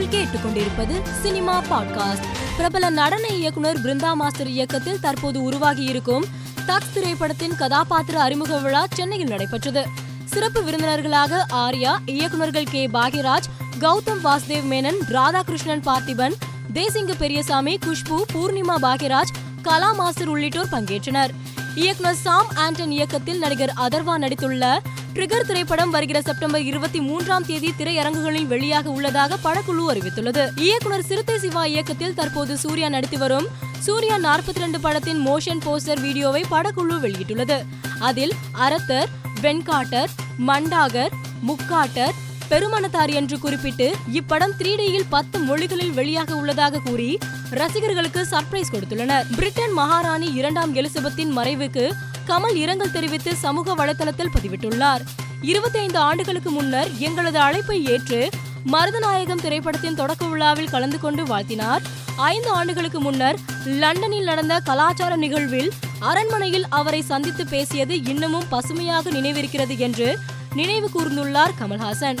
நீங்கள் கேட்டுக்கொண்டிருப்பது cinema podcast. பிரபல நடன இயக்குனர் பிருந்தா மாஸ்டர் இயக்கத்தில் தற்போது உருவாகி இருக்கும் தக்ஸ் திரைப்படத்தின் கதாபாத்திர அறிமுக விழா சென்னையில் நடைபெற்றது. சிறப்பு விருந்தினர்களாக ஆர்யா இயக்குநர்கள் கே. பாக்யராஜ் கௌதம் வாசுதேவ் மேனன் ராதாகிருஷ்ணன் பார்த்திபன் தேசிங்க பெரியசாமி குஷ்பு பூர்ணிமா பாக்யராஜ் கலா மாஸ்டர் உள்ளிட்டோர் பங்கேற்றனர். இயக்குனர் சாம் ஆண்டன் இயக்கத்தில் நடிகர் அதர்வா நடித்துள்ள ட்ரிகர் திரைப்படம் வருகிற செப்டம்பர் இருபத்தி மூன்றாம் தேதி திரையரங்குகளில் வெளியாக உள்ளதாக படக்குழு அறிவித்துள்ளது. இயக்குனர் சிறுத்தை சிவா இயக்கத்தில் தற்போது சூர்யா நடித்து வரும் சூர்யா நாற்பத்தி ரெண்டு படத்தின் மோஷன் போஸ்டர் வீடியோவை படக்குழு வெளியிட்டுள்ளது. அதில் அரத்தர் வெண்காட்டர் மண்டாகர் முக்காட்டர் பெருமனத்தார் என்று குறிப்பிட்டு இப்படம் த்ரீ டியில் பத்து மொழிகளில் வெளியாக உள்ளதாக கூறி ரசிகர்களுக்கு சர்ப்ரைஸ் கொடுத்துள்ளனர். பிரிட்டன் மகாராணி இரண்டாம் எலிசபெத்தின் மறைவுக்கு கமல் இரங்கல் தெரிவித்து சமூக வலைதளத்தில் பதிவிட்டுள்ளார். இருபத்தி ஐந்து ஆண்டுகளுக்கு முன்னர் எங்களது அழைப்பை ஏற்று மருதநாயகம் திரைப்படத்தின் தொடக்க விழாவில் கலந்து கொண்டு வாழ்த்தினார். ஐந்து ஆண்டுகளுக்கு முன்னர் லண்டனில் நடந்த கலாச்சார நிகழ்வில் அரண்மனையில் அவரை சந்தித்து பேசியது இன்னமும் பசுமையாக நினைவிருக்கிறது என்று நினைவு கூர்ந்துள்ளார் கமல்ஹாசன்.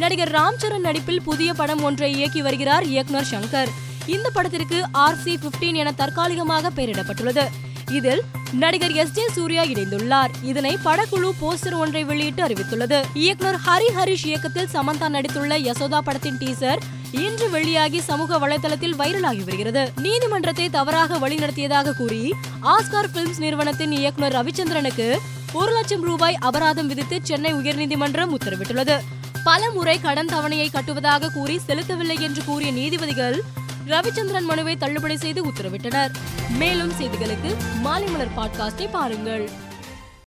நடிகர் ராம்சரண் நடிப்பில் புதிய படம் ஒன்றை இயக்கி வருகிறார் இயக்குனர் சங்கர். இந்த படத்திற்கு ஆர் சி பிப்டீன் என தற்காலிகமாக பெயரிடப்பட்டுள்ளது. இதில் நடிகர் எஸ் ஜே சூர்யா இணைந்துள்ளார். இதனை படக்குழு போஸ்டர் ஒன்றை வெளியிட்டு அறிவித்துள்ளது. இயக்குனர் ஹரி ஹரிஷ் இயக்கத்தில் சமந்தா நடித்துள்ள யசோதா படத்தின் டீசர் இன்று வெளியாகி சமூக வலைதளத்தில் வைரலாகி வருகிறது. நீதிமன்றத்தை தவறாக வழிநடத்தியதாக கூறி ஆஸ்கார் பிலிம்ஸ் நிறுவனத்தின் இயக்குனர் ரவிச்சந்திரனுக்கு ஒரு லட்சம் ரூபாய் அபராதம் விதித்து சென்னை உயர்நீதிமன்றம் உத்தரவிட்டுள்ளது. பல முறை கடன் தவணையை கட்டுவதாக கூறி செலுத்தவில்லை என்று கூறிய நீதிபதிகள் ரவிச்சந்திரன் மனுவை தள்ளுபடி செய்து உத்தரவிட்டனர். மேலும் செய்திகளுக்கு மாலை மலர் பாட்காஸ்டை பாருங்கள்.